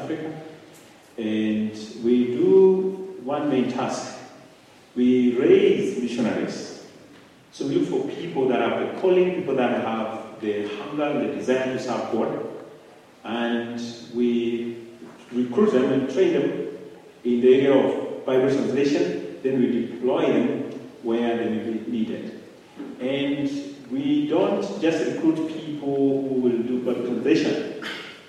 Africa. And we do one main task. We raise missionaries. So we look for people that have the calling, people that have the hunger the desire to serve God. And we recruit them and train them in the area of Bible translation. Then we deploy them where they may be needed. And we don't just recruit people who will do Bible translation.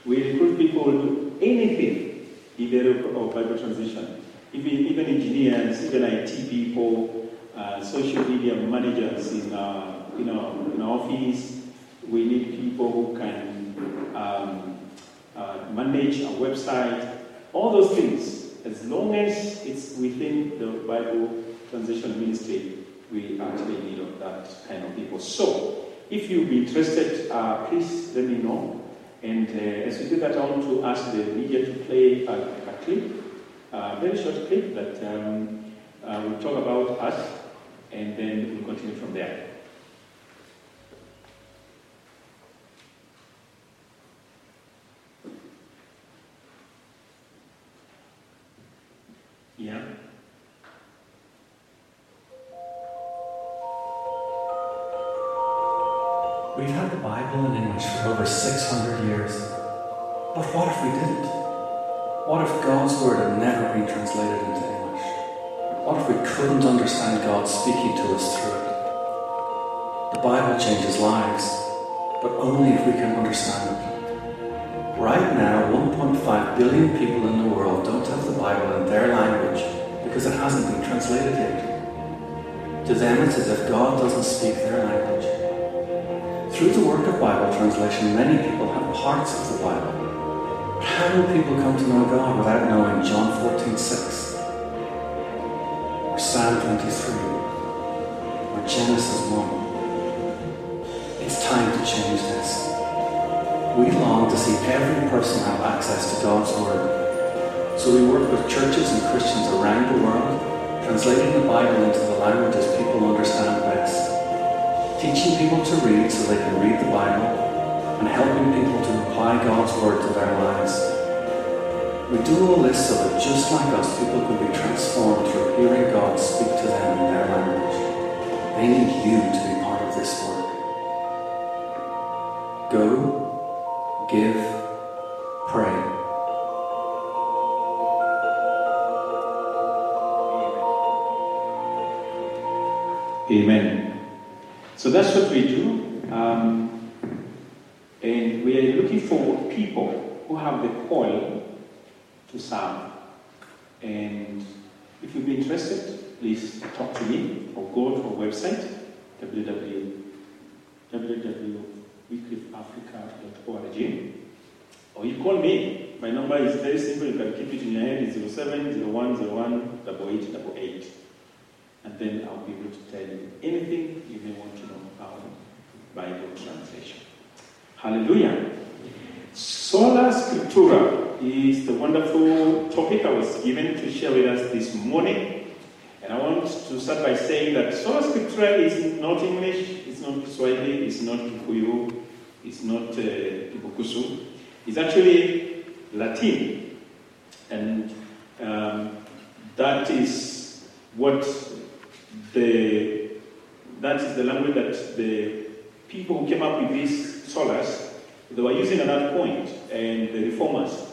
We recruit people who will do anything in the area of Bible translation. Even, even engineers, even IT people, uh, social media managers in our, in, our, in our office. We need people who can um, uh, manage a website. All those things, as long as it's within the Bible translation ministry, we actually need of that kind of people. So, if you'd be interested, uh, please let me know. And uh, as we do that, I want to ask the media to play a, a clip, a very short clip that um, uh, will talk about us, and then we'll continue from there. Yeah. We've had the Bible in English for over 600 years. But what if we didn't? What if God's Word had never been translated into English? What if we couldn't understand God speaking to us through it? The Bible changes lives, but only if we can understand it. Right now, 1.5 billion people in the world don't have the Bible in their language because it hasn't been translated yet. To them, it's as if God doesn't speak their language. Through the work of Bible translation, many people have parts of the Bible. But how do people come to know God without knowing John 14 6? Or Psalm 23? Or Genesis 1? It's time to change this. We long to see every person have access to God's Word. So we work with churches and Christians around the world, translating the Bible into the languages people understand best teaching people to read so they can read the Bible, and helping people to apply God's Word to their lives. We do all this so that just like us, people could be transformed through hearing God speak to them in their language. They need you to be part of this work. Go, give, pray. Amen. So that's what we do. Um, and we are looking for people who have the call to serve. And if you'd be interested, please talk to me or go to our website, www.wycliffeafrica.org. Or you call me. My number is very simple. You can keep it in your head. It's 07 01 01 8888 and then I'll be able to tell you anything you may want to know Bible translation. Hallelujah. Sola Scriptura is the wonderful topic I was given to share with us this morning. And I want to start by saying that Sola Scriptura is not English, it's not Swahili, it's not Kikuyu, it's not uh. It's actually Latin. And um, that is what the, that is the language that the people who came up with these solas, they were using at that point, and the reformers.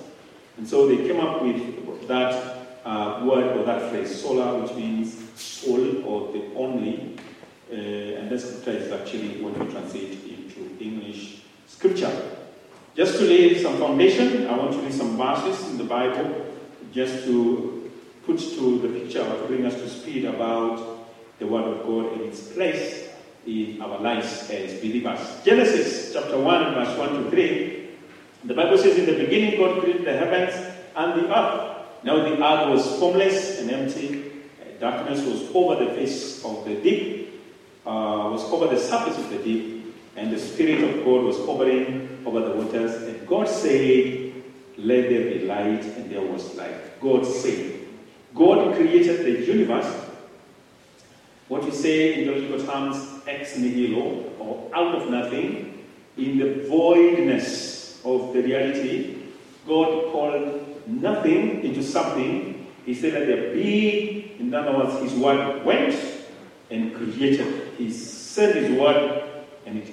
And so they came up with that uh, word or that phrase, sola, which means sole or the only. Uh, and that scripture is actually what we translate into English scripture. Just to lay some foundation, I want to read some verses in the Bible just to put to the picture or bring us to speed about the Word of God in its place in our lives as believers. Genesis chapter 1, verse 1 to 3. The Bible says, In the beginning, God created the heavens and the earth. Now the earth was formless and empty. Darkness was over the face of the deep, uh, was over the surface of the deep, and the Spirit of God was hovering over the waters. And God said, Let there be light, and there was light. God said, God created the universe what we say in theological terms, ex nihilo, or out of nothing, in the voidness of the reality, God called nothing into something. He said that there be, in other words, his word went and created. He sent his word and it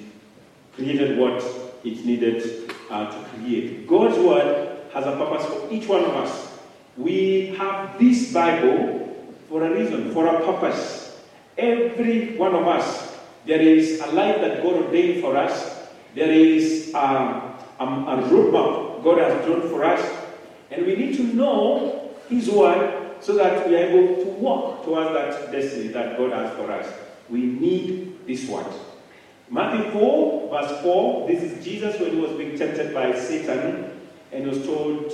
created what it needed uh, to create. God's word has a purpose for each one of us. We have this Bible for a reason, for a purpose. Every one of us, there is a life that God ordained for us. There is um, a, a roadmap God has drawn for us. And we need to know His word so that we are able to walk towards that destiny that God has for us. We need this word. Matthew 4, verse 4, this is Jesus when he was being tempted by Satan and was told,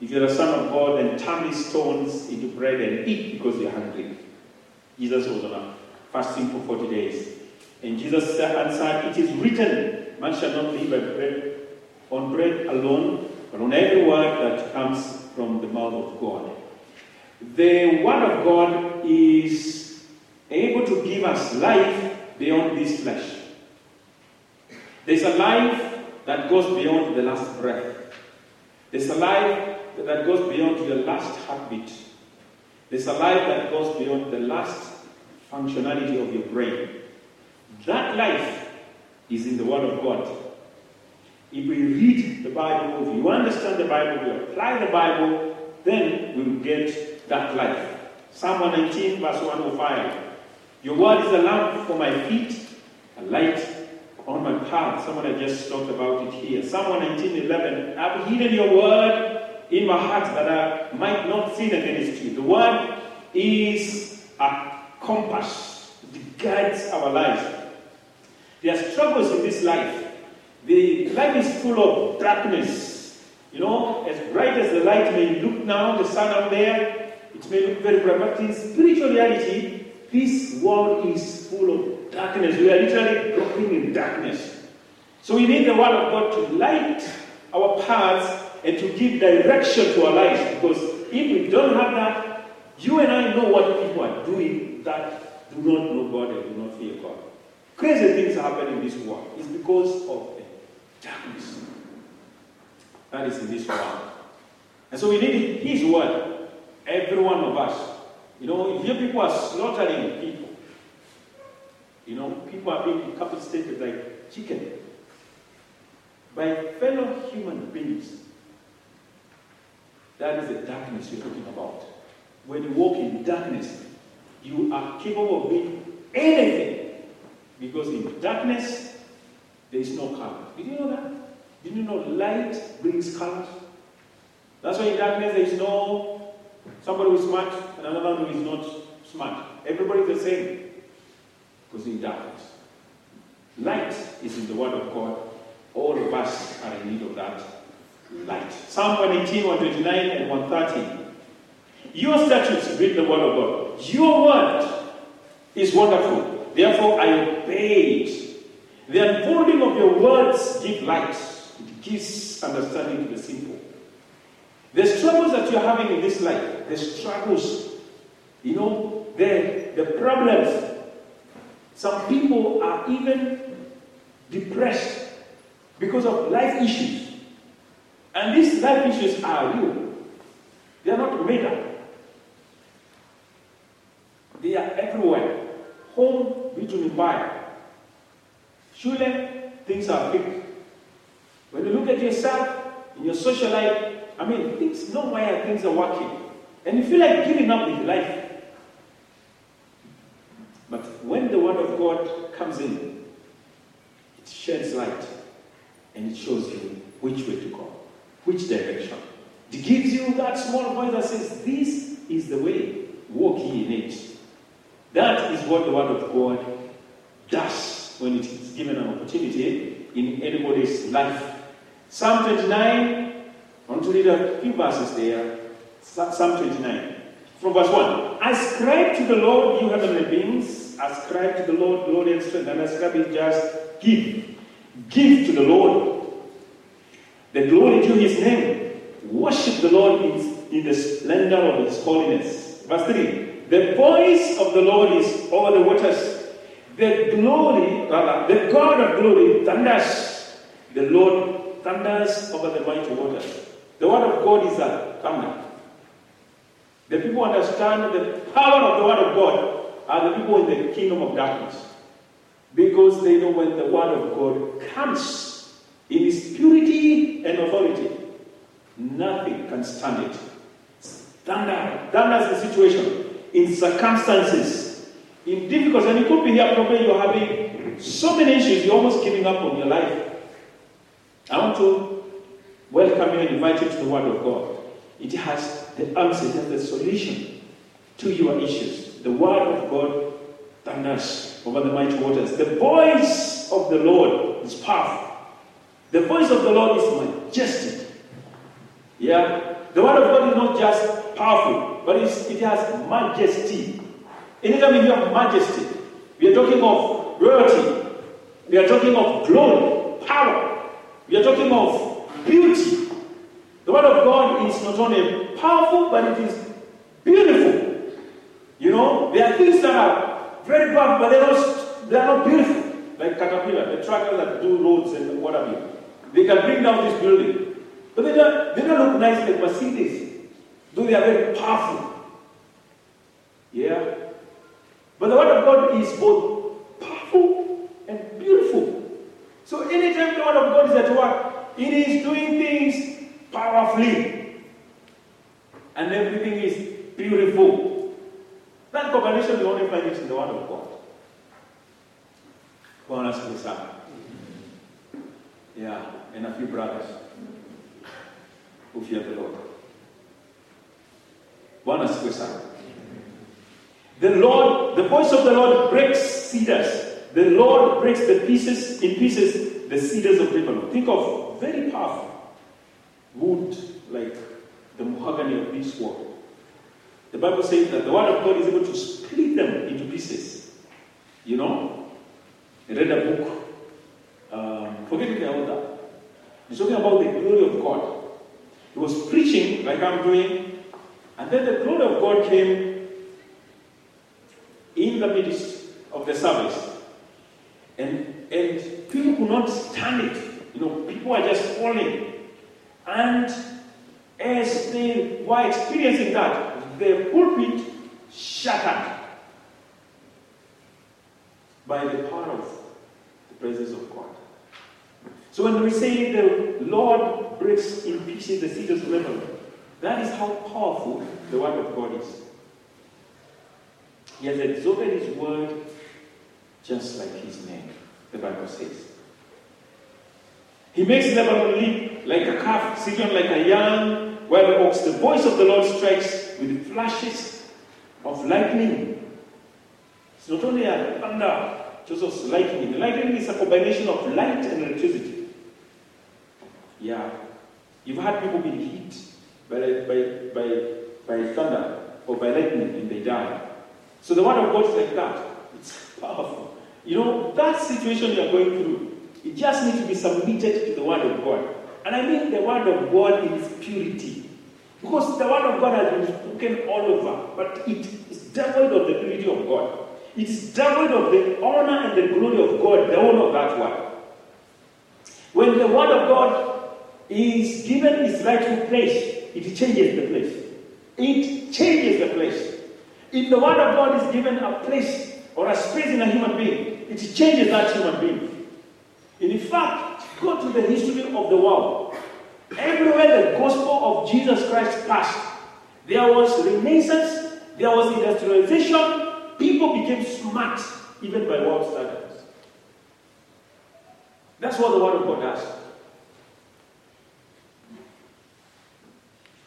If you're the Son of God, then turn these stones into bread and eat because you're hungry. Jesus was on a fasting for 40 days. And Jesus answered, It is written, Man shall not live by bread, on bread alone, but on every word that comes from the mouth of God. The Word of God is able to give us life beyond this flesh. There's a life that goes beyond the last breath. There's a life that goes beyond your last heartbeat. There's a life that goes beyond the last functionality of your brain. That life is in the Word of God. If we read the Bible, if you understand the Bible, we apply the Bible, then we will get that life. Psalm 119, verse 105. Your word is a lamp for my feet, a light on my path. Someone had just talked about it here. Psalm 119, 11. I've hidden your word in my heart that I might not sin against you. The word is a compass, it guides our lives. There are struggles in this life. The life is full of darkness. You know, as bright as the light may look now, the sun out there, it may look very bright, but in spiritual reality, this world is full of darkness. We are literally dropping in darkness. So we need the Word of God to light our paths and to give direction to our lives. Because if we don't have that, you and I know what people are doing that do not know God and do not fear God. Crazy things happen in this world. It's because of the darkness that is in this world. And so we need His word, every one of us. You know, if people are slaughtering people, you know, people are being decapitated like chicken by fellow human beings. That is the darkness you're talking about. When you walk in darkness, you are capable of being anything. Because in darkness, there is no color. Did you know that? Did you know light brings color? That's why in darkness there is no somebody who is smart and another who is not smart. Everybody is the same. Because in darkness. Light is in the Word of God. All of us are in need of that light. Psalm 118, 129, and 130. Your statutes read the Word of God. Your Word is wonderful. Therefore, I obeyed. The unfolding of your words give light. It gives understanding to the simple. The struggles that you're having in this life, the struggles, you know, the, the problems. Some people are even depressed because of life issues. And these life issues are real. They are not made up. They are everywhere. Home, between fire. Surely things are big. When you look at yourself in your social life, I mean, things no why things are working. And you feel like giving up with life. But when the word of God comes in, it sheds light and it shows you which way to go, which direction. It gives you that small voice that says, This is the way, walk ye in it. What the word of God does when it is given an opportunity eh, in anybody's life. Psalm 29, I want to read a few verses there. Psalm 29. From verse 1. Ascribe to the Lord, you heavenly beings. Ascribe to the Lord glory and strength. And ascribe is just give. Give to the Lord the glory to his name. Worship the Lord in the splendor of his holiness. Verse 3. The voice of the Lord is over the waters. The glory, rather, the God of glory thunders. The Lord thunders over the mighty waters. The word of God is a thunder. The people understand the power of the word of God are the people in the kingdom of darkness. Because they know when the word of God comes in its purity and authority, nothing can stand it. Thunder, thunder is the situation in circumstances, in difficulties, and you could be here probably you're having so many issues, you're almost giving up on your life. I want to welcome you and invite you to the Word of God. It has the answer, it has the solution to your issues. The Word of God thunders over the mighty waters. The voice of the Lord is powerful. The voice of the Lord is majestic. Yeah? The Word of God is not just powerful, but it has majesty. Anytime you hear majesty, we are talking of royalty. We are talking of glory, power. We are talking of beauty. The Word of God is not only powerful, but it is beautiful. You know, there are things that are very powerful, but they're not, they're not beautiful. Like Caterpillar, the tractors that do roads and what have you. They can bring down this building. But they don't, they don't look nice like Mercedes, though they are very powerful. Yeah? But the Word of God is both powerful and beautiful. So anytime the Word of God is at work, it is doing things powerfully. And everything is beautiful. That combination, we only find it in the Word of God. Bwana asifiwe sana. Yeah, and a few brothers who fear the Lord. Bwana asifiwe sana. The Lord, the voice of the Lord breaks cedars. The Lord breaks the pieces in pieces the cedars of Lebanon. Think of very powerful wood like the mahogany of this world. The Bible says that the word of God is able to split them into pieces. You know, I read a book, um, forgetting the author. He's talking about the glory of God. He was preaching like I'm doing, and then the glory of God came in the midst of the service. And, and people could not stand it. You know, people are just falling. And as they were experiencing that, the pulpit shattered by the power of the presence of God. So when we say the Lord breaks in pieces the cedars of Lebanon, that is how powerful the word of God is. He has exalted his word just like his name, the Bible says. He makes Lebanon leap like a calf, Sidon like a young wild ox. The voice of the Lord strikes with flashes of lightning. It's not only a thunder, it's also lightning. The lightning is a combination of light and electricity. Yeah. You've had people being hit by, by, by, by thunder or by lightning and they die. So the word of God is like that. It's powerful. You know, that situation you're going through, it just needs to be submitted to the word of God. And I mean the word of God in its purity. Because the word of God has been spoken all over, but it is devoid of the purity of God. It is devoid of the honor and the glory of God, the owner of that word. When the word of God is given its rightful place, it changes the place. It changes the place. If the word of God is given a place or a space in a human being, it changes that human being. In fact, go to the history of the world. Everywhere the gospel of Jesus Christ passed, there was renaissance, there was industrialization, people became smart, even by world standards. That's what the Word of God does.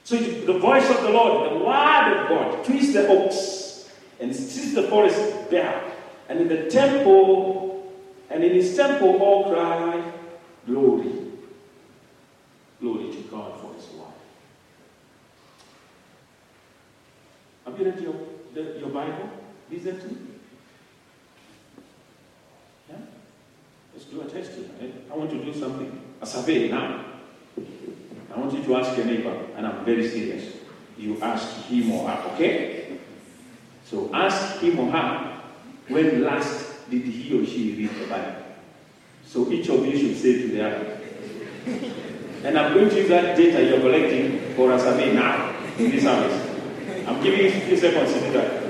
So the voice of the Lord, the Word of God, twists the oaks and sits the forest bare. And in the temple, and in his temple, all cry, Glory. Glory to God for his word. Have you read your, the, your Bible recently? Yeah? Let's do a test. I, I want to do something, a survey now. I want you to ask your neighbor, and I'm very serious. You ask him or her, okay? So ask him or her, when last did he or she read the Bible? So each of you should say to the other. And I'm going to use that data you're collecting for a survey now in this service. I'm giving you a few seconds to do that.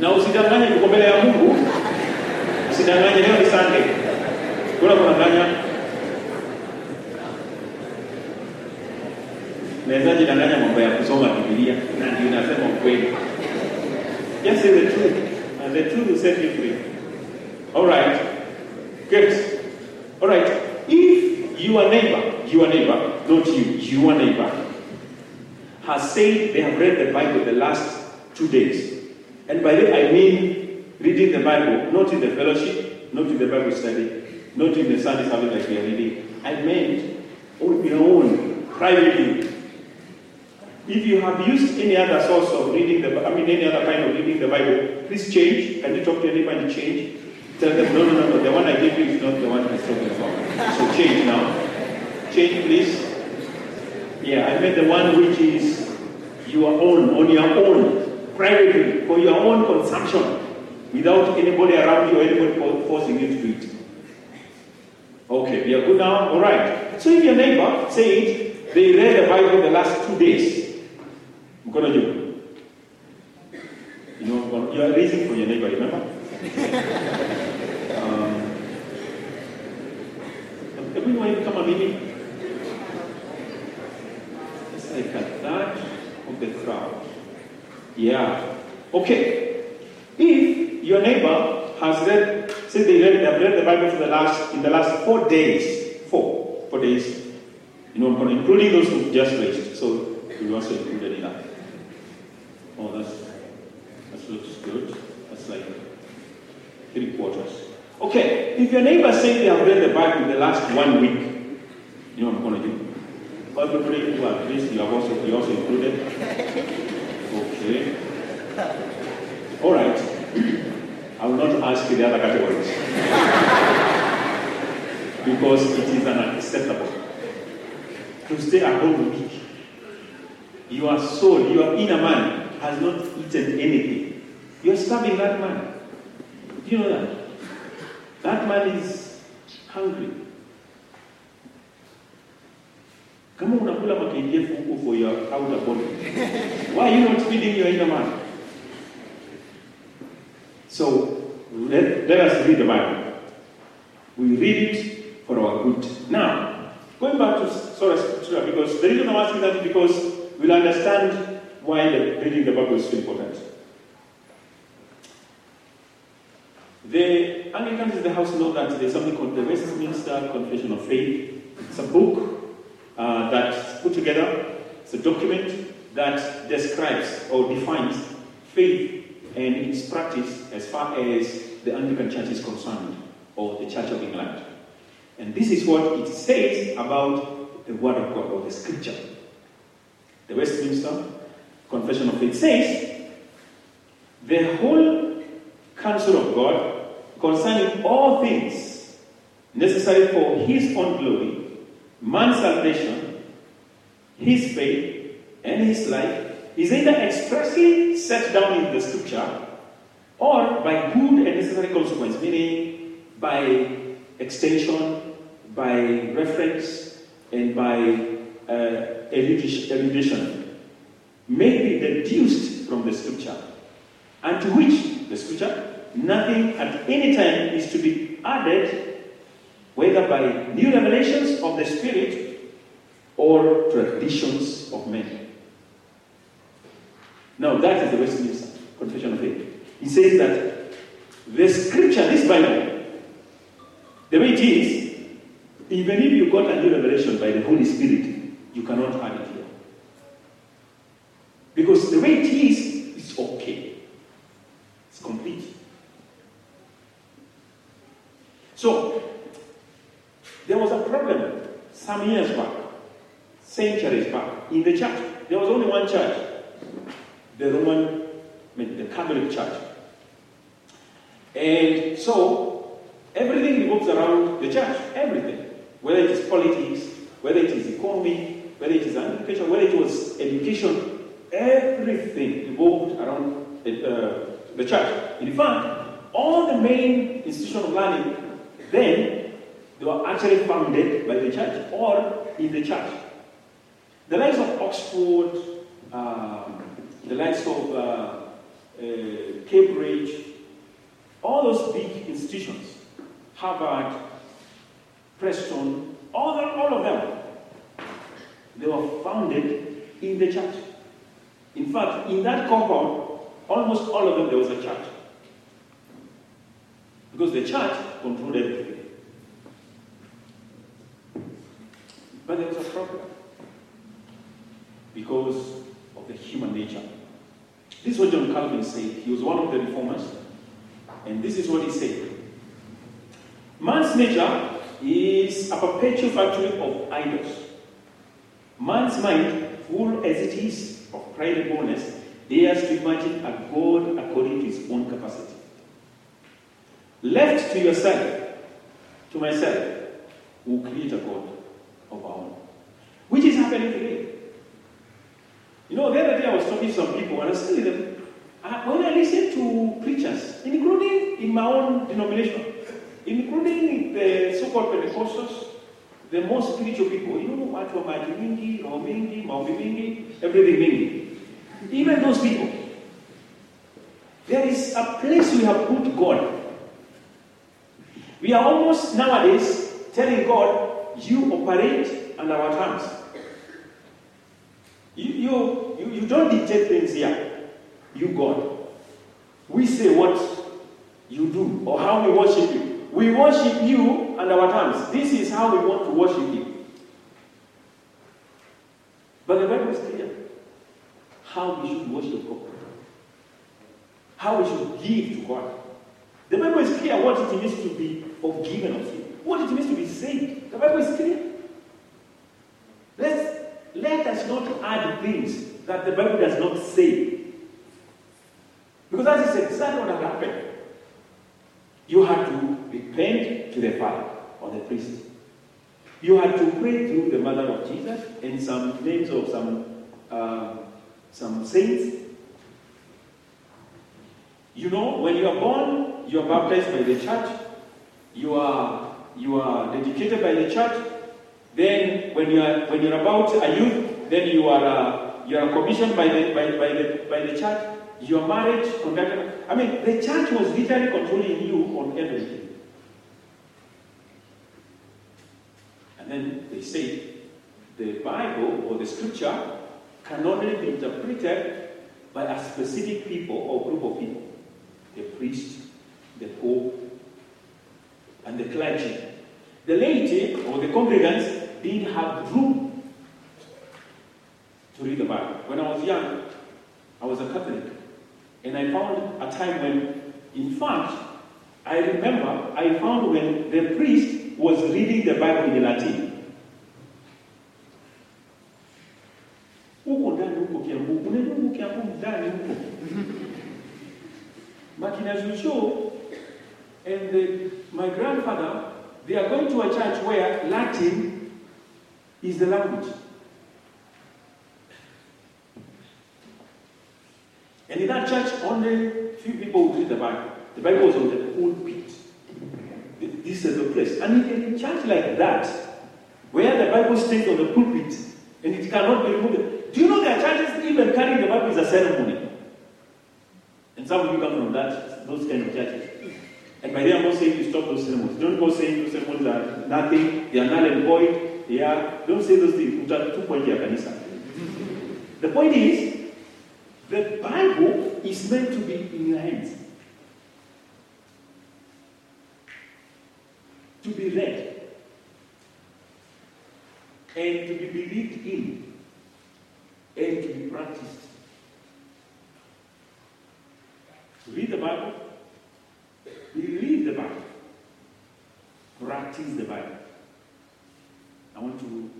Na usidanganye tuko mbele ya Mungu. Usidanganye leo ni Sunday. Kuna kunadanganya. Naweza jidanganya mambo ya kusoma Biblia na ndio nasema ukweli. Just say the truth. And the truth will set you free. All right. Good. All right. If your neighbor, your neighbor, not you, your neighbor, has said they have read the Bible the last two days, and by that I mean reading the Bible, not in the fellowship, not in the Bible study, not in the Sunday service like we are reading. I meant on your own, privately. If you have used any other source of reading the, I mean any other kind of reading the Bible, please change. Can you talk to neighbor change? Tell them, no, no, no, no, the one I gave you is not the one he's talking about. So change now. Change, please. Yeah, I meant the one which is your own, on your own, privately, for your own consumption, without anybody around you or anybody forcing you to do it. Okay, we are good now? All right. So if your neighbor said they read the Bible the last two days, mkono juu. You know, you are raising for your neighbor, remember? um, everyone come on, mimi. It's like a third of the crowd. Yeah. Okay. If your neighbor has read, say they read, have read the Bible for the last in the last four days, four, four days, you know, including those who just raised. So we also included in that. Oh, that's that looks good. That's like three quarters. Okay, if your neighbor says they have read the Bible in the last one week, you know what I'm going to do? Everybody who at least you have also you also included. Okay. All right. I will not ask the other categories because it is unacceptable to stay at home a week. Your soul, your inner man has not eaten anything. You're starving that man. Do you know that? That man is hungry. Kama unakula makdf huku for your outer body, why are you not feeding your inner man? So let, let us read the Bible. We read it for our good. Now, going back to Sola Scriptura, because the reason I'm asking that is because we'll understand why the, reading the Bible is so important. The Anglicans in the house know that there's something called the Westminster Confession of Faith. It's a book uh, that's put together, it's a document that describes or defines faith and its practice as far as the Anglican Church is concerned, or the Church of England. And this is what it says about the Word of God or the Scripture. The Westminster Confession of Faith says, the whole counsel of God concerning all things necessary for his own glory, man's salvation, his faith, and his life is either expressly set down in the scripture or by good and necessary consequence, meaning by extension, by reference, and by uh, erudition, may be deduced from the scripture, and to which the scripture? Nothing at any time is to be added, whether by new revelations of the Spirit or traditions of men. Now, that is the Westminster Confession of Faith. He says that the scripture, this Bible, the way it is, even if you got a new revelation by the Holy Spirit, you cannot add it here. Because the way it is, it's okay. It's complete. So, there was a problem some years back, centuries back, in the church. There was only one church, the Roman, the Catholic Church. And so, everything revolves around the church, everything. Whether it is politics, whether it is economy, whether it is education, whether it was education, everything revolved around the, uh, the church. In fact, all the main institutions of learning then they were actually founded by the church or in the church. The likes of Oxford, um, the likes of uh, uh, Cambridge, all those big institutions, Harvard, Princeton, all, the, all of them, they were founded in the church. In fact, in that compound, almost all of them, there was a church. Because the church controlled everything. But there was a problem. Because of the human nature. This is what John Calvin said. He was one of the reformers. And this is what he said. Man's nature is a perpetual factory of idols. Man's mind, full as it is of pride and boldness, dares to imagine a God according to his own capacity. Left to yourself, to myself, will create a God of our own. Which is happening today. You know, the other day I was talking to some people and I was telling them, uh, when I listen to preachers, including in my own denomination, including the so-called Pentecostals, the most spiritual people, you know, watu wa maji mingi, roho mingi, maombi mingi, everything mingi. Even those people, there is a place we have put God. We are almost nowadays telling God, you operate under our terms. You, you, you, you don't dictate things here. You, God. We say what you do or how we worship you. We worship you and our terms. This is how we want to worship you. But the Bible is clear how we should worship God, how we should give to God. The Bible is clear what it means to be forgiven of sin, what it means to be saved. The Bible is clear. Let's, not add things that the Bible does not say. Because as he said, that is exactly what happened. You had to repent to the Father or the priest. You had to pray through the mother of Jesus and some names of some, uh, some saints. You know, when you are born, you are baptized by the church. You are, you are dedicated by the church. Then, when you are when you're about a youth, then you are uh, you are commissioned by the by, by the by the church. Your marriage conducted. I mean, the church was literally controlling you on everything. And then they say the Bible or the scripture can only be interpreted by a specific people or group of people the priest, the pope, and the clergy. The laity or the congregants didn't have room to read the Bible. When I was young, I was a Catholic. And I found a time when, in fact, I remember I found when the priest was reading the Bible in Latin. Huko ndani and the, my grandfather, they are going to a church where Latin is the language. And in that church, only few people would read the Bible. The Bible was on the pulpit. This is the place. And in a church like that, where the Bible stays on the pulpit and it cannot be removed, do you know are churches even carrying the Bible is a ceremony? And some of you come from that, those kind of churches. And by the way, I'm not saying you stop those ceremonies. Don't go saying those ceremonies are nothing, they are null and void, they are, don't say those things. The point is, the Bible is meant to be in your hands. To be read. And to be believed in. And to be practiced. Read the Bible. Believe the Bible. Practice the Bible. I want to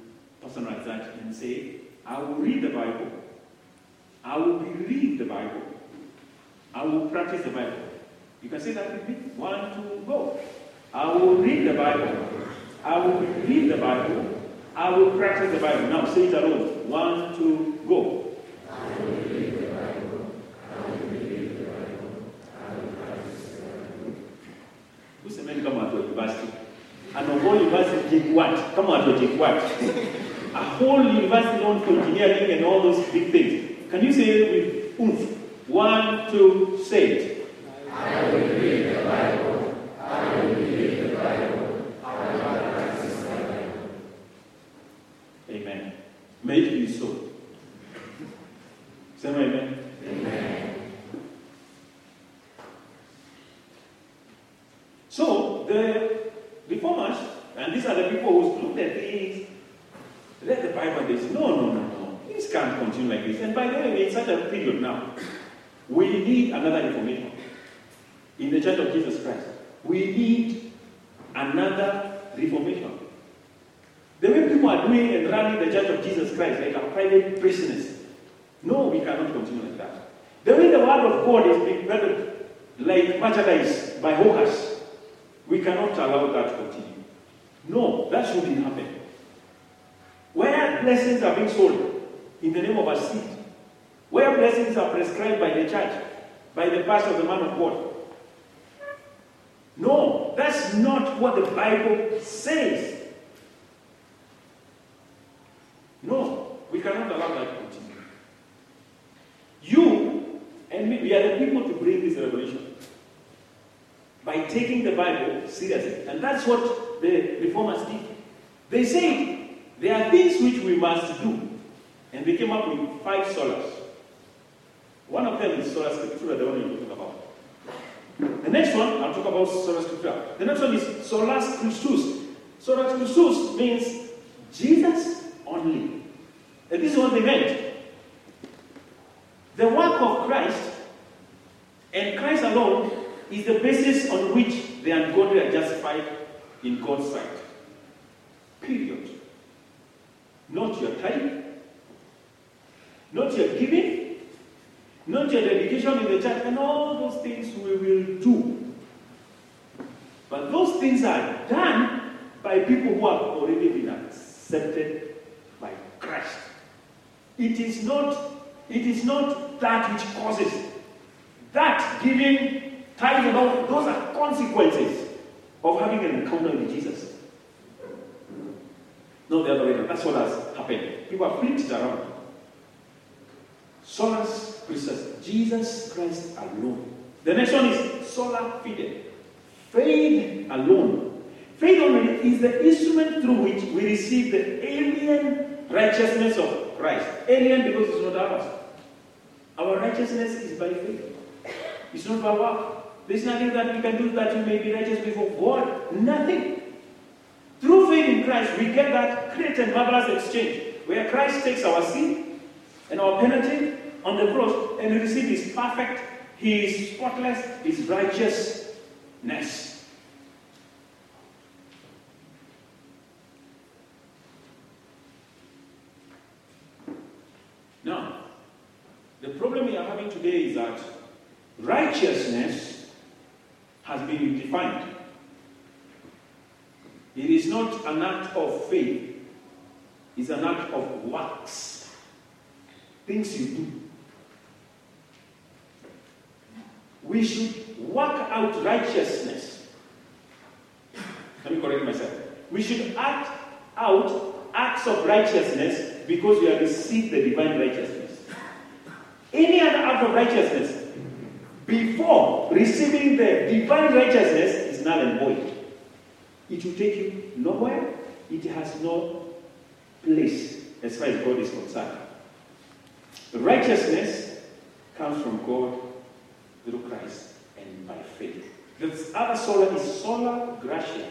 personalize that and say, I will read the Bible. I will believe the Bible. I will practice the Bible. You can say that with me. One, two, go. I will read the Bible. I will believe the Bible. I will practice the Bible. Now say it alone. One, two, go. Who's the man out of a whole university? what? Come on, Logic, what? a whole university for engineering and all those big things. Can you say it with oomph? One, two, say it. I will read the Bible. I will read the Bible. I will practice the Bible. Amen. May it be so. Say amen. Amen. So the reformers, and these are the people who looked at things, read the Bible, and they said, no, no, no, no, this can't continue like this. And by the way, we're in such a period now. We need another reformation in the Church of Jesus Christ. We need another reformation. The way people are doing and running the Church of Jesus Christ like a private business. No, we cannot continue like that. The way the word of God is being peddled like merchandise by hawkers, we cannot allow that to continue. No, that shouldn't happen. Where blessings are being sold in the name of a seed, where blessings are prescribed by the church, by the pastor, the man of God. No, that's not what the Bible says. No, we cannot allow that to continue. You and me, we are the people to bring this revelation by taking the Bible seriously. And that's what the reformers did. They said there are things which we must do. And they came up with five solas. One of them is sola scriptura, the one you're talking about. The next one, I'll talk about sola scriptura. The next one is solus Christus. Sola Christus means Jesus only. And this is what they meant. The work of Christ and Christ alone is the basis on which the ungodly are justified in God's sight. Period. Not your time, not your giving, not your dedication in the church, and all those things we will do. But those things are done by people who have already been accepted by Christ. It is not, it is not that which causes that giving Tithing about those are consequences of having an encounter with Jesus. Not the other way around. That's what has happened. People have flipped it around. Solus Christus, Jesus Christ alone. The next one is sola fide. Faith alone. Faith is the instrument through which we receive the alien righteousness of Christ. Alien because it's not ours. Our righteousness is by faith. It's not by work. There's nothing that we can do that you may be righteous before God. Nothing. Through faith in Christ, we get that great and marvelous exchange where Christ takes our sin and our penalty on the cross and we receive His perfect, His spotless, His righteousness. Now, the problem we are having today is that righteousness has been defined. It is not an act of faith, it's an act of works. Things you do. We should work out righteousness. Let me correct myself. We should act out acts of righteousness because we have received the divine righteousness. Any other act of righteousness before receiving the divine righteousness is null and void. It will take you nowhere. It has no place as far as God is concerned. Righteousness comes from God through Christ and by faith. The other sola is sola gratia,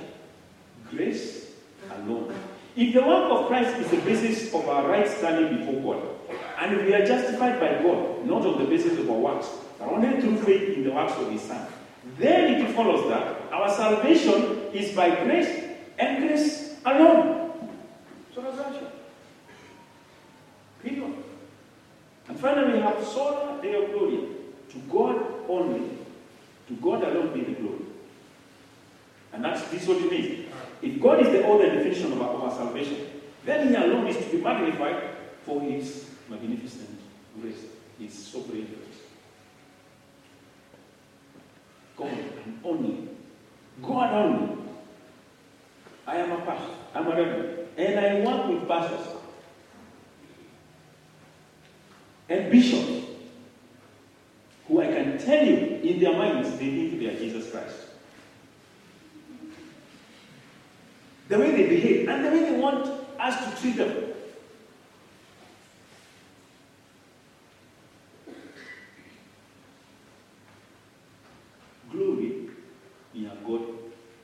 grace alone. If the work of Christ is the basis of our right standing before God, and we are justified by God, not on the basis of our works, but only through faith in the works of His Son. Then it follows that our salvation is by grace and grace alone. So that's that. Period. And finally, we have sola Deo Gloria. To God only. To God alone be the glory. And that's this what it means. If God is the order definition of our, of our salvation, then He alone is to be magnified for His magnificent grace, His sovereign grace. God and only. God only. I am a pastor. I'm a reverend. And I work with pastors and bishops who I can tell you in their minds they think they are Jesus Christ. The way they behave and the way they want us to treat them. Glory ni ya God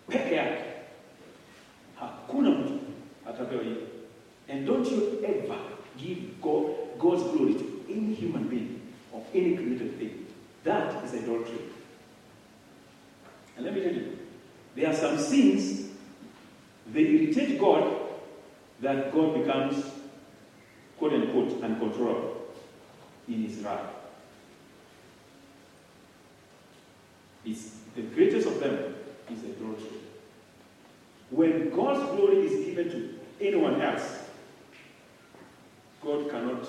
peke yake. Hakuna mtu atapewa hiyo. And don't you ever give God, God's glory to any human being or any created thing. That is adultery. And let me tell you, there are some sins, they irritate God, that God becomes, quote unquote, uncontrollable in his wrath. It's, the greatest of them is the glory. When God's glory is given to anyone else, God cannot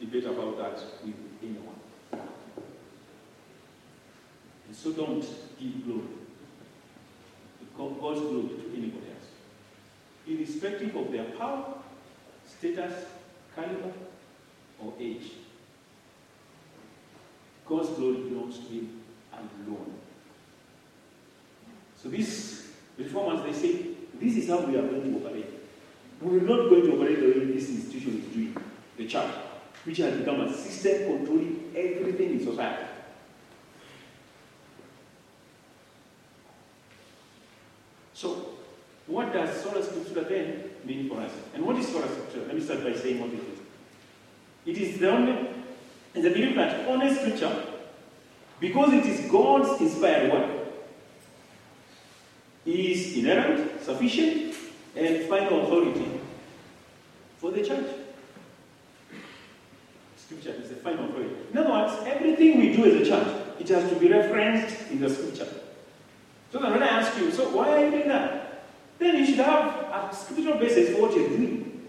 debate about that with anyone. And so don't give glory, God's glory to anybody else, irrespective of their power, status, caliber, or age. God's glory belongs to Him alone. So these reformers, they say, this is how we are going to operate. We are not going to operate the way this institution is doing, the church, which has become a system controlling everything in society. So, what does sola scriptura then mean for us? And what is sola scriptura? Let me start by saying what it is. It is the only, and the belief that only scripture, because it is God's inspired word, is inerrant, sufficient, and final authority for the church. Scripture is the final authority. In other words, everything we do as a church, it has to be referenced in the scripture. So then when I ask you, so why are you doing that? Then you should have a scriptural basis for what you're doing.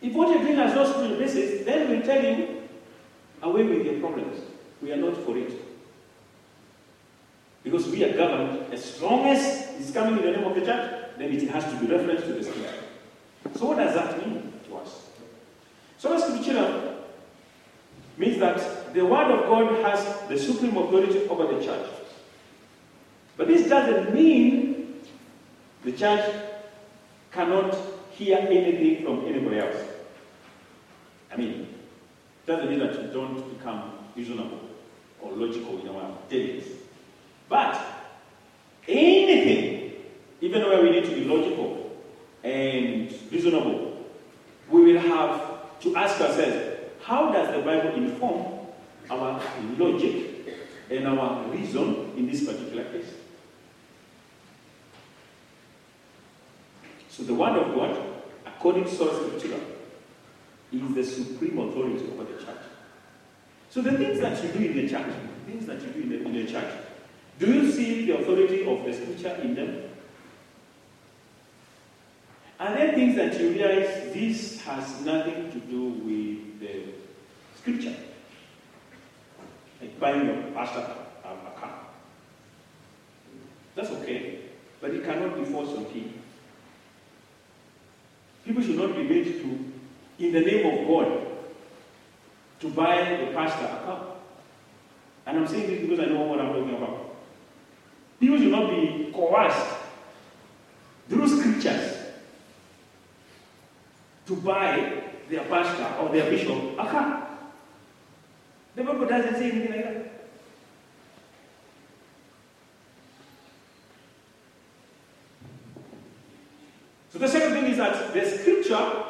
If what you're doing has no scriptural basis, then we'll tell you, away with your problems. We are not for it. Because we are governed, as long as it's coming in the name of the church, then it has to be referenced to the scripture. So what does that mean to us? Sola Scriptura means that the Word of God has the supreme authority over the church. But this doesn't mean the church cannot hear anything from anybody else. I mean, it doesn't mean that you don't become reasonable or logical in our dealings. But anything, even where we need to be logical and reasonable, we will have to ask ourselves, how does the Bible inform our logic and our reason in this particular case? So the Word of God, according to scripture, is the supreme authority over the church. So the things that you do in the church, the things that you do in the, in the church, do you see the authority of the scripture in them? Are there things that you realize this has nothing to do with the scripture? Like buying your pastor um, a car. That's okay, but it cannot be forced on people. People should not be made to, in the name of God, to buy the pastor a car. And I'm saying this because I know what I'm talking about. People should not be coerced through scriptures to buy their pastor or their bishop a car. The Bible doesn't say anything like that. So the second thing is that the scripture,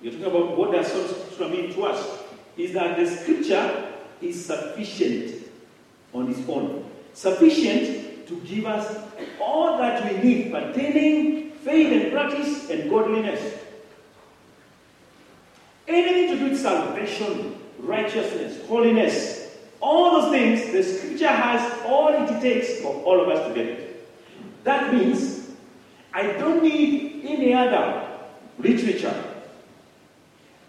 you're talking about what does scripture mean to us, is that the scripture is sufficient on its own. Sufficient to give us all that we need pertaining faith and practice and godliness. Anything to do with salvation, righteousness, holiness, all those things, the scripture has all it takes for all of us to get it. That means I don't need any other literature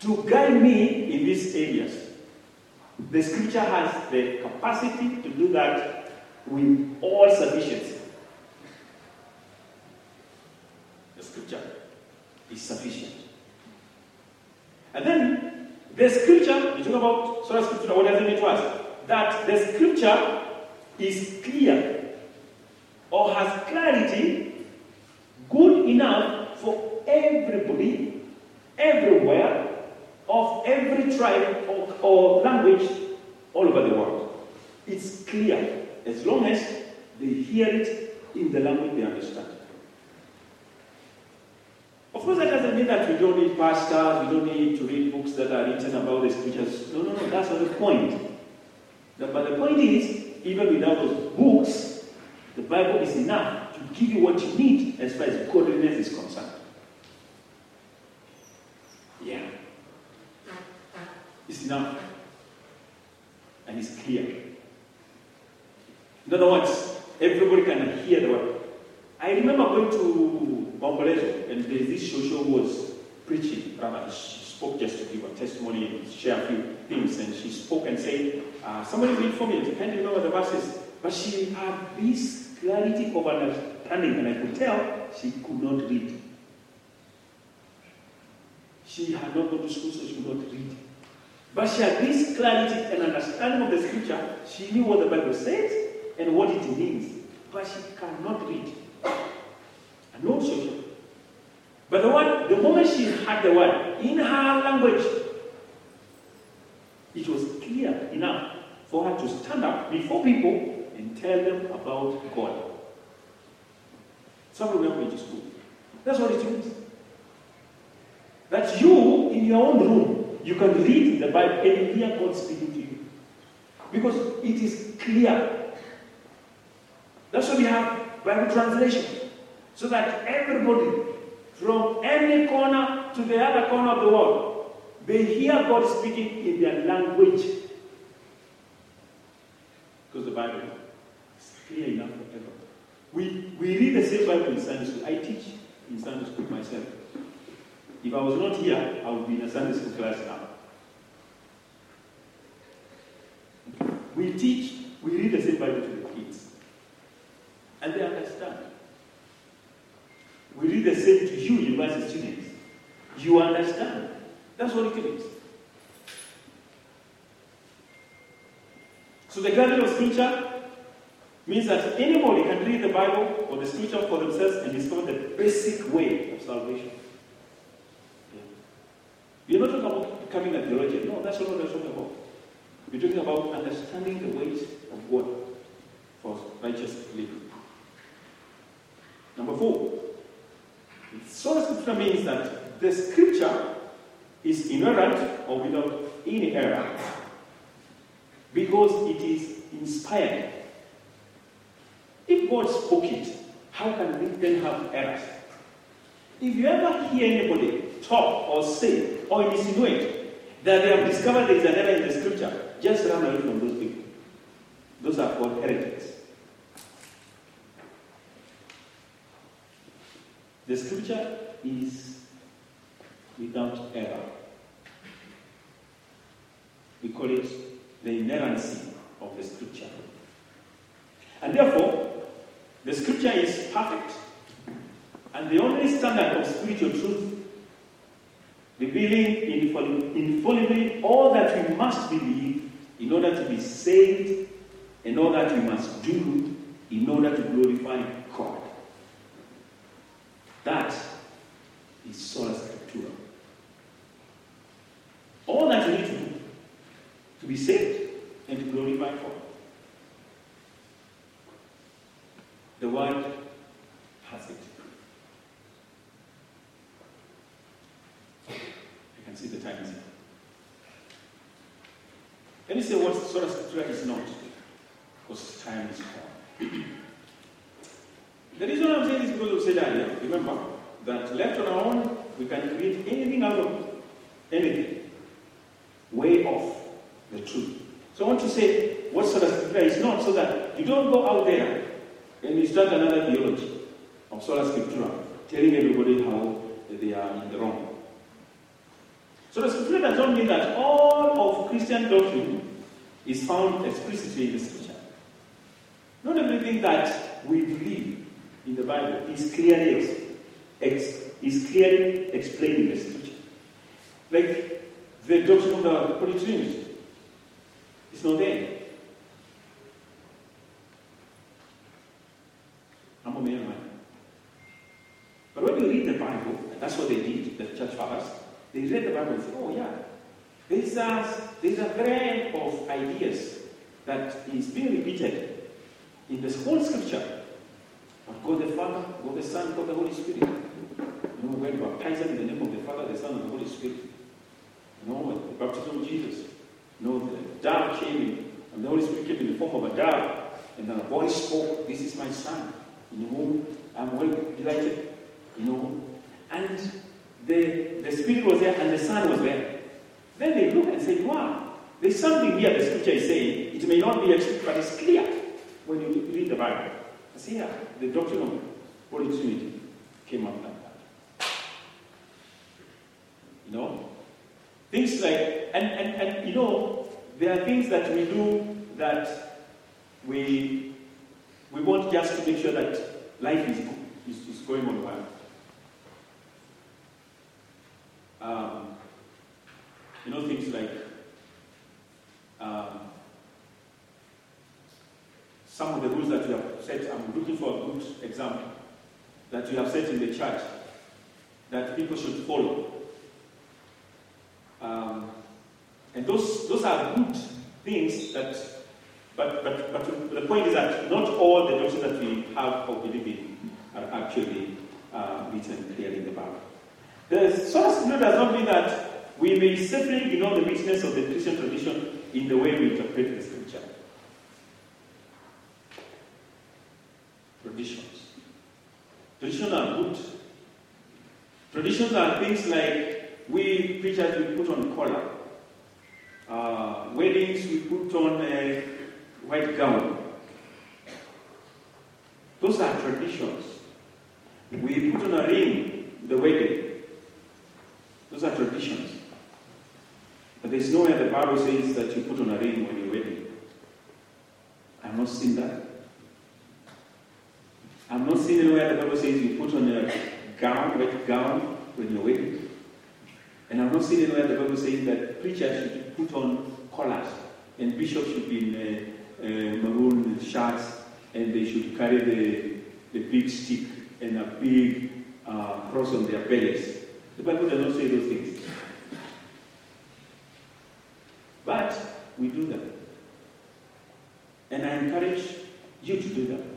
to guide me in these areas. The scripture has the capacity to do that with all sufficiency. The scripture is sufficient. And then the scripture, you talk about sola scriptura, what does it mean to us? That the scripture is clear or has clarity good enough for everybody, everywhere, of every tribe or, or language all over the world. It's clear as long as they hear it in the language they understand. Of course, that doesn't mean that we don't need pastors, we don't need to read books that are written about the scriptures. No, no, no, that's not the point. But the point is, even without those books, the Bible is enough to give you what you need as far as godliness is concerned. Yeah. It's enough. And it's clear. In other words, everybody can hear the word. I remember going to Bombolezo, and there's this who was preaching, rather, she spoke just to give a testimony and share a few things, and she spoke and said, uh, somebody read for me, I can't remember the verses, but she had this clarity of understanding, and I could tell she could not read. She had not gone to school, so she could not read. But she had this clarity and understanding of the scripture. She knew what the Bible says and what it means. But she cannot read. And no social. But the one, the moment she had the word in her language, it was clear enough for her to stand up before people and tell them about God. Some remember to school. That's what it means. That you, in your own room, you can read the Bible and hear God speaking to you. Because it is clear. That's why we have Bible translation. So that everybody, from any corner to the other corner of the world, they hear God speaking in their language. Because the Bible is clear enough for everyone. We, we read the same Bible in Sunday school. I teach in Sunday school myself. If I was not here, I would be in a Sunday school class now. We teach, we read the same Bible to the kids. And they understand. We read the same to you, university students. You understand. That's what it means. So the guardian of scripture means that anybody can read the Bible or the scripture for themselves and discover the basic way of salvation. We're not talking about becoming a theologian. No, that's not what we're talking about. We're talking about understanding the ways of God for righteous living. Number four, sola scriptura means that the scripture is inerrant or without any error because it is inspired. If God spoke it, how can we then have errors? If you ever hear anybody talk or say oh, or insinuate that they have discovered there is an error in the scripture, just run away from those people. Those are called heretics. The scripture is without error. We call it the inerrancy of the scripture. And therefore, the scripture is perfect. And the only standard of spiritual truth, revealing infallibly all that we must believe in order to be saved and all that we must do in order to glorify God. That is sola scriptura. All that you need to do to be saved and to glorify God. The word has it. You can see the time is here. Let me say what sola scriptura is not, because time is gone. The reason I'm saying this because we said earlier, remember, that left on our own, we can create anything out of anything. Way off the truth. So I want to say what sola scriptura is not, so that you don't go out there and you start another theology of sola scriptura, telling everybody how they are in the wrong. So the scripture does not mean that all of Christian doctrine is found explicitly in the scripture. Not everything that we believe in the Bible is clearly ex- ex- is clearly explaining the scripture. Like the doctrine of the Holy Trinity. It's not there. I'm a man. But when you read the Bible, and that's what they did, the church fathers, they read the Bible and say, oh yeah, there's a, there's a thread of ideas that is being repeated in this whole scripture. But God the Father, God the Son, God the Holy Spirit. You know, we're baptized in the name of the Father, the Son, and the Holy Spirit. You know, the baptism of Jesus. You know, the dove came in, and the Holy Spirit came in the form of a dove, and then a voice spoke, This is my Son, in whom I'm well delighted. You know, and the, the Spirit was there and the Son was there. Then they look and say, Wow, there's something here the scripture is saying. It may not be explicit, but it's clear when you read the Bible. I say, the doctrine of Holy Trinity came up like that. You know? Things like, and, and, and you know, there are things that we do that we, we want just to make sure that life is, is, is going on well. Um, you know, things like um, some of the rules that you have set. I'm looking for a good example that you have set in the church that people should follow. Um, and those, those are good things that, but, but, but the point is that not all the doctrines that we have or believe in are actually uh, written clearly in the Bible. The sola scriptura does not mean that we may safely ignore the richness of the Christian tradition in the way we interpret the scripture. Traditions. Traditions are good. Traditions are things like we preachers we put on collar. Uh, weddings we put on a white gown. Those are traditions. We put on a ring the wedding. Those are traditions. But there's nowhere the Bible says that you put on a ring when you're wedding. I've not seen that. I've not seeing anywhere the Bible says you put on a gown, white gown, when you're wedding. And I'm not seeing anywhere the Bible says that preachers should put on collars and bishops should be in uh, uh, maroon shirts and they should carry the, the big stick and a big uh, cross on their bellies. The Bible does not say those things. But we do that. And I encourage you to do that.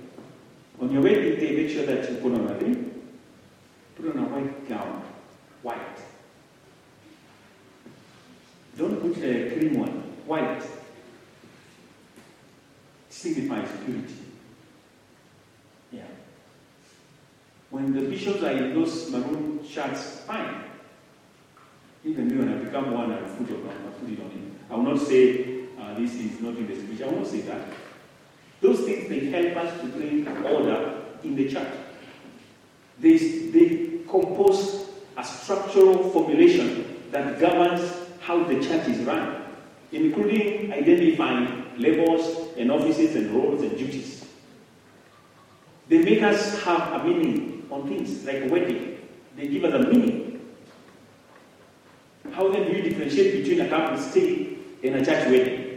On your wedding day, make sure that you put on a ring, put on a white gown, white. Don't put a cream one, white. Signifies purity. Yeah. When the bishops are in those maroon shirts, fine. Even me, when I become one, I'll put, it I'll put it on him. I will not say uh, this is not in the scripture. I will not say that. They help us to bring order in the church. They, they compose a structural formulation that governs how the church is run, including identifying labels and offices and roles and duties. They make us have a meaning on things like a wedding. They give us a meaning. How then do you differentiate between a couple stay and a church wedding?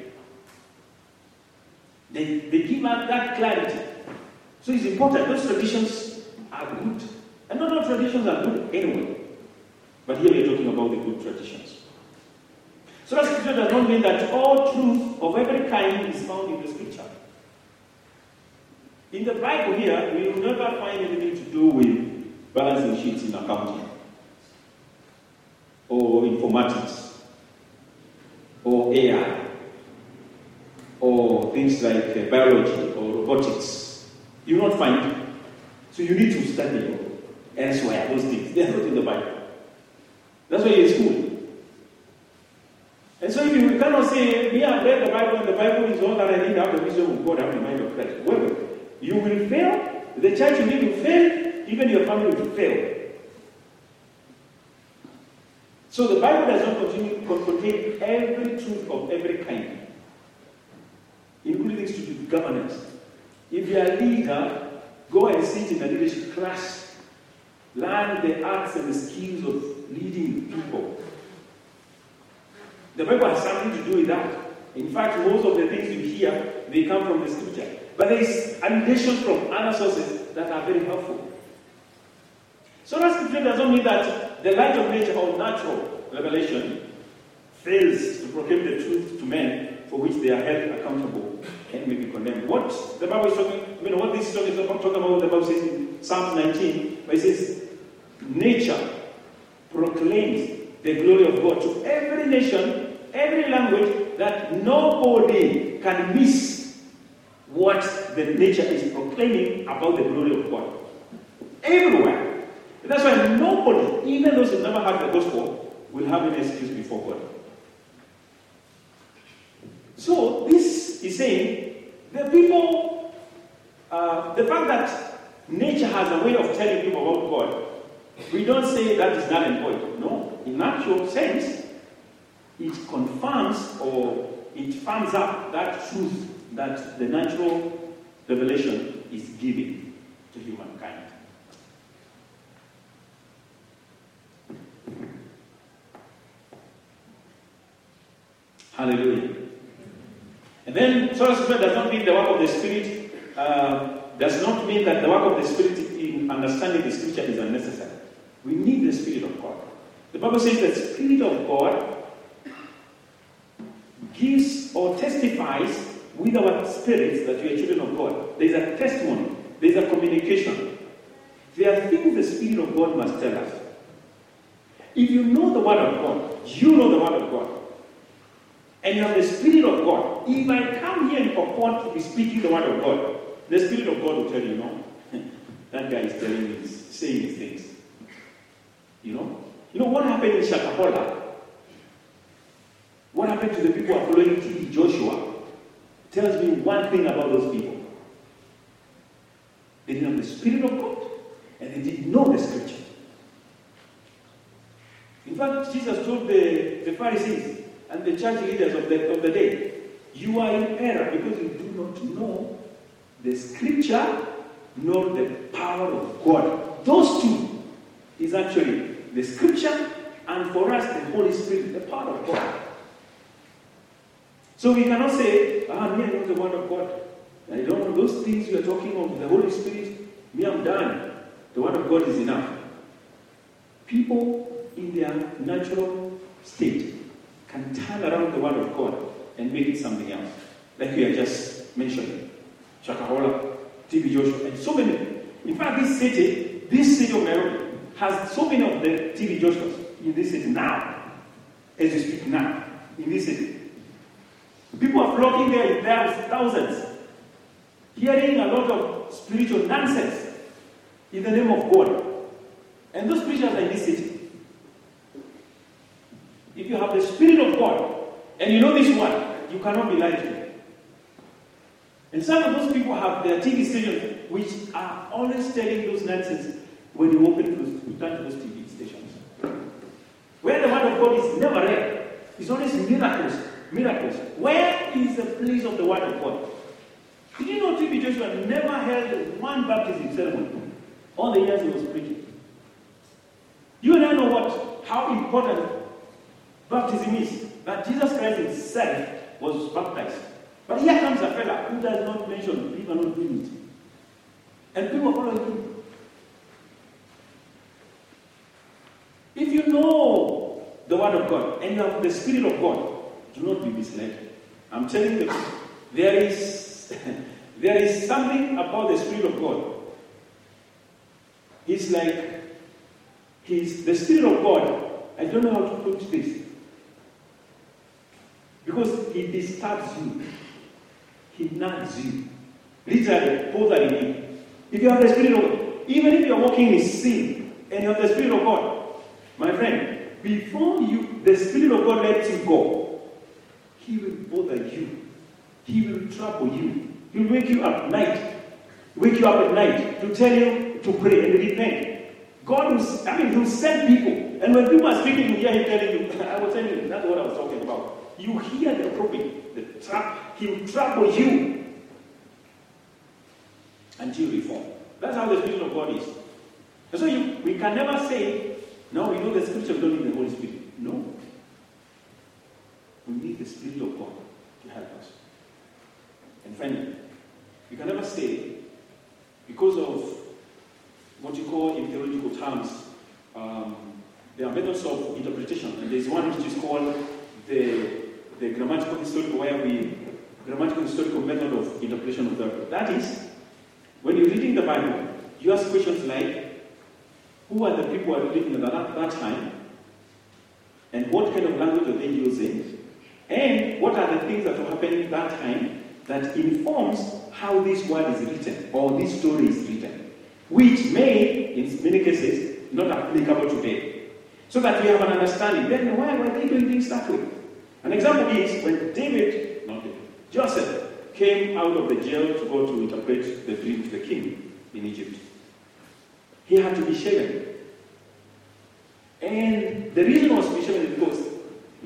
They, they give us that clarity. So it's important. Those traditions are good. And not all traditions are good anyway. But here we're talking about the good traditions. sola scriptura does not mean that all truth of every kind is found in the scripture. In the Bible here, we will never find anything to do with balancing sheets in accounting, or informatics, or AI, or things like uh, biology or robotics. You will not find it. So you need to study elsewhere, those things. They are not in the Bible. That's why you're in school. And so if you cannot say, me, I've read the Bible and the Bible is all that I need to have the wisdom of God, have the mind of Christ. Well, you will fail, the church will to fail, even your family will fail. So the Bible does not contain every truth of every kind, including things to do governance. If you are a leader, go and sit in a leadership class learn the arts and the skills of leading people. The Bible has something to do with that. In fact, most of the things you hear, they come from the scripture. But there is annotations from other sources that are very helpful. sola scriptura doesn't mean that the light of nature or natural revelation fails to proclaim the truth to men for which they are held accountable and may be condemned. What the Bible is talking, you know, what this is talking about, talking about, the Bible says in Psalms 19, where it says, nature proclaims the glory of God to every nation, every language, that nobody can miss what the nature is proclaiming about the glory of God. Everywhere. That's why nobody, even those who never heard the gospel, will have an excuse before God. So this is saying the people, uh, the fact that nature has a way of telling people about God, we don't say that is not important. No, in actual sense, it confirms or it firms up that truth that the natural revelation is giving to humankind. Hallelujah. And then, sola scriptura does not mean the work of the Spirit, uh, does not mean that the work of the Spirit in understanding the Scripture is unnecessary. We need the Spirit of God. The Bible says that the Spirit of God gives or testifies with our spirits that we are children of God. There is a testimony, there is a communication. There are things the Spirit of God must tell us. If you know the Word of God, you know the Word of God, and you have the Spirit of God, if I come here and purport to be speaking the Word of God, the Spirit of God will tell you, no, that guy is telling me, saying these things. You know? You know what happened in Shakahola? What happened to the people following T.B. Joshua tells me one thing about those people. They didn't have the Spirit of God, and they didn't know the Scripture. In fact, Jesus told the, the Pharisees and the church leaders of the, of the day, you are in error because you do not know the Scripture nor the power of God. Those two is actually the Scripture and for us the Holy Spirit, the power of God. So we cannot say, ah, me, I know the Word of God. I don't know those things you are talking of, the Holy Spirit, me, I'm done. The Word of God is enough. People in their natural state can turn around the Word of God and make it something else. Like we are just mentioning. Shakahola, TB Joshua, and so many. In fact, this city, this city of Nairobi, has so many of the TB Joshuas in this city now, as we speak now, in this city. People are flocking there in thousands, hearing a lot of spiritual nonsense in the name of God. And those preachers are in this city. If you have the Spirit of God and you know this one, you cannot be lied to. And some of those people have their TV stations which are always telling those nonsense when you open those, you turn to those TV stations. Where the word of God is never read, it's always miracles, miracles. Where is the place of the word of God? Did you know TB Joshua never held one baptism ceremony all the years he was preaching? You and I know what how important baptism is. That Jesus Christ himself was baptized. But here comes a fella who does not mention people not doing it. And people are following him. If you know the Word of God and you have the Spirit of God, do not be misled. I'm telling you, there is, there is something about the Spirit of God. It's like He's the Spirit of God. I don't know how to put this. Because He disturbs you, He nags you. Literally, bothering you. If you have the Spirit of God, even if you're walking in sin and you have the Spirit of God, my friend, before you, the Spirit of God lets you go, He will bother you. He will trouble you. He will wake you up at night. Wake you up at night to tell you to pray and repent. God will, I mean, He will send people. And when people are speaking, you Him telling you, I was telling you, that's what I was talking about. You hear the probing, the trap, He will trouble you until reform. That's how the Spirit of God is. And so you, we can never say, no, we know the scripture, we don't need the Holy Spirit. No. We need the Spirit of God to help us. And finally, you can never say, because of what you call in theological terms, um, there are methods of interpretation, and there's one which is called the, the grammatical historical, where we grammatical historical method of interpretation of the Bible. That is, when you're reading the Bible, you ask questions like, who are the people who are living at that, that time? And what kind of language are they using? And what are the things that were happening at that time that informs how this word is written or this story is written, which may, in many cases, not applicable today. So that we have an understanding. Then why were they doing things that way? An example is when David, not David, Joseph came out of the jail to go to interpret the dream to the king in Egypt. He had to be shaven. And the reason was to be shaven because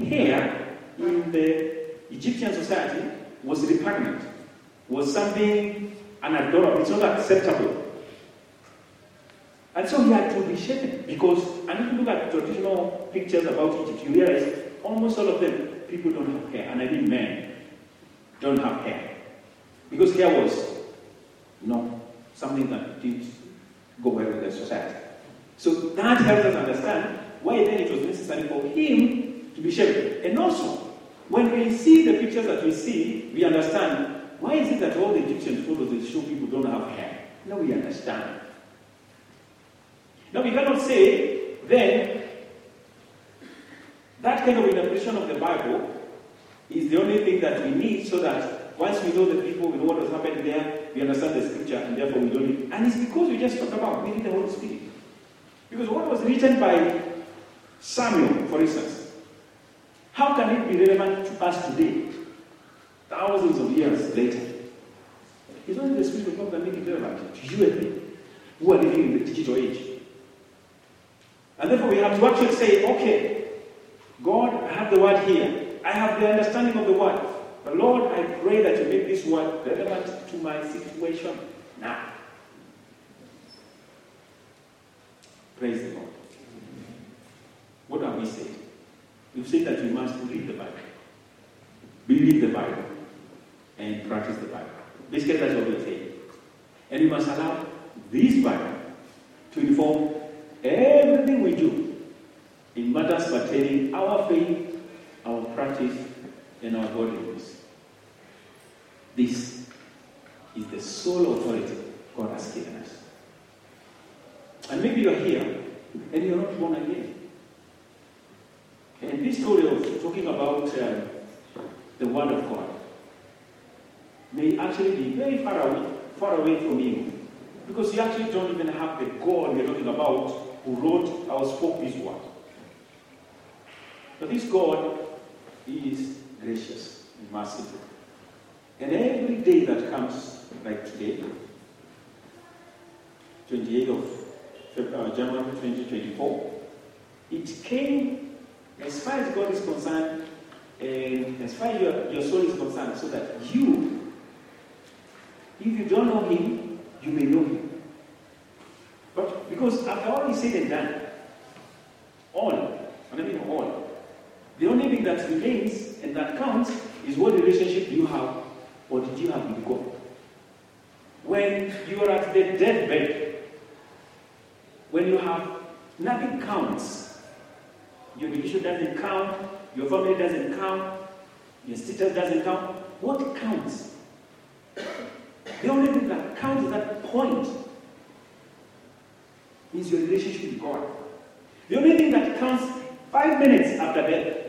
hair in the Egyptian society was repugnant, was something unadorable, it's not acceptable. And so he had to be shaven because, and if you look at traditional pictures about Egypt, you realize almost all of them, people don't have hair, and I mean men don't have hair. Because hair was, you know, something that didn't go well with the society. So that helps us understand why then it was necessary for him to be shaven. And also, when we see the pictures that we see, we understand why is it that all the Egyptian photos that show people don't have hair? Now we understand. Now we cannot say then that kind of interpretation of the Bible is the only thing that we need so that once we know the people, we know what was happening there, we understand the scripture, and therefore we don't need. And it's because we just talked about we need the Holy Spirit. Because what was written by Samuel, for instance, how can it be relevant to us today, thousands of years later? It's only the Spirit of God that make it relevant to you and me, who are living in the digital age. And therefore we have to actually say, okay, God, I have the word here. I have the understanding of the word. But Lord, I pray that you make this word relevant to my situation now. Praise the Lord. What have we said? We've said that we must read the Bible, believe the Bible, and practice the Bible. Basically, that's what we're saying. And we must allow this Bible to inform everything we do in matters pertaining our faith, our practice, and our godliness. This is the sole authority God has given us. And maybe you're here and you're not born again. And this story of talking about uh, the Word of God may actually be very far away, far away from you. Because you actually don't even have the God we're talking about who wrote or spoke this word. But this God is gracious and merciful. And every day that comes, like today, 28th of uh, January 2024, it came as far as God is concerned, and as far as your, your soul is concerned, so that you, if you don't know Him, you may know Him. But because after all is said and done, all, and I mean all, the only thing that remains and that counts is what relationship you have or did you have with God. When you are at the deathbed, when you have nothing counts, your religion doesn't count, your family doesn't count, your status doesn't count. What counts? The only thing that counts at that point is your relationship with God. The only thing that counts five minutes after death,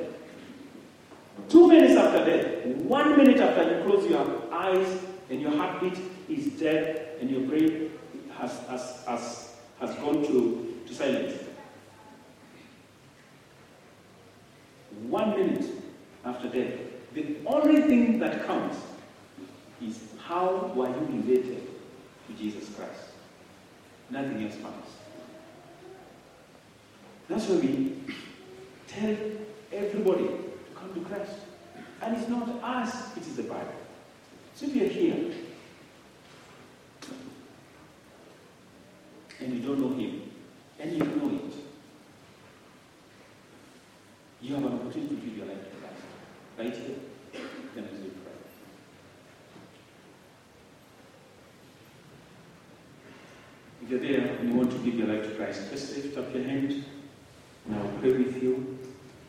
two minutes after death, one minute after you close your eyes and your heartbeat is dead and your brain has, has, has, has gone to, to silence. One minute after death, the only thing that counts is how were you related to Jesus Christ. Nothing else matters. That's why we tell everybody come to Christ. And it's not us, it is the Bible. So if you're here and you don't know Him, and you know it, you have an opportunity to give your life to Christ. Right here. Then as pray. If you're there and you want to give your life to Christ, just lift up your hand and I will pray with you.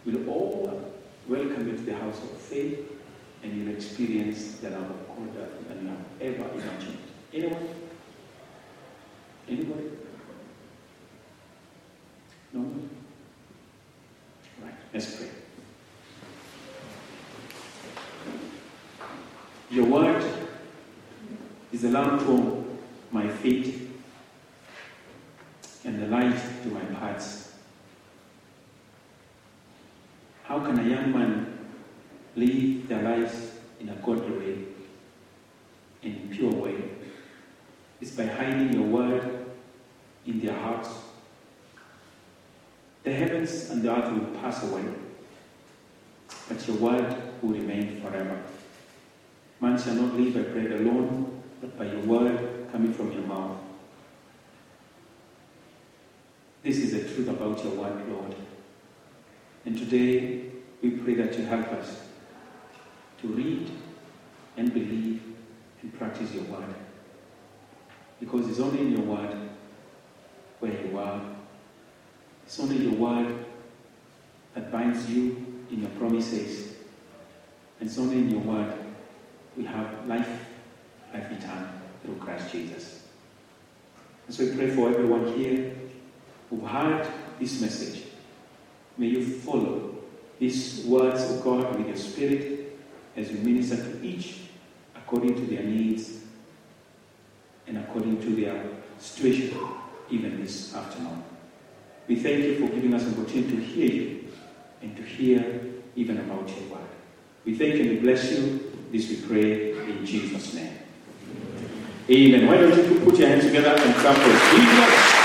We'll all welcome into the house of faith and you'll experience the love of God that you have ever imagined. Anyone? Anybody? No one? Right, let's pray. Your word is a lamp to my feet and the light to my paths. How can a young man live their lives in a godly way, in a pure way? It's by hiding your word in their hearts. The heavens and the earth will pass away, but your word will remain forever. Man shall not live by bread alone, but by your word coming from your mouth. This is the truth about your word, Lord. And today we pray that you help us to read and believe and practice your word. Because it's only in your word where you are. It's only your word that binds you in your promises. And it's only in your word we have life, life eternal through Christ Jesus. And so we pray for everyone here who heard this message. May you follow these words of God with your spirit as you minister to each according to their needs and according to their situation, even this afternoon. We thank you for giving us an opportunity to hear you and to hear even about your word. We thank you and we bless you. This we pray in Jesus' name. Amen. Why don't you put your hands together and clap for Jesus?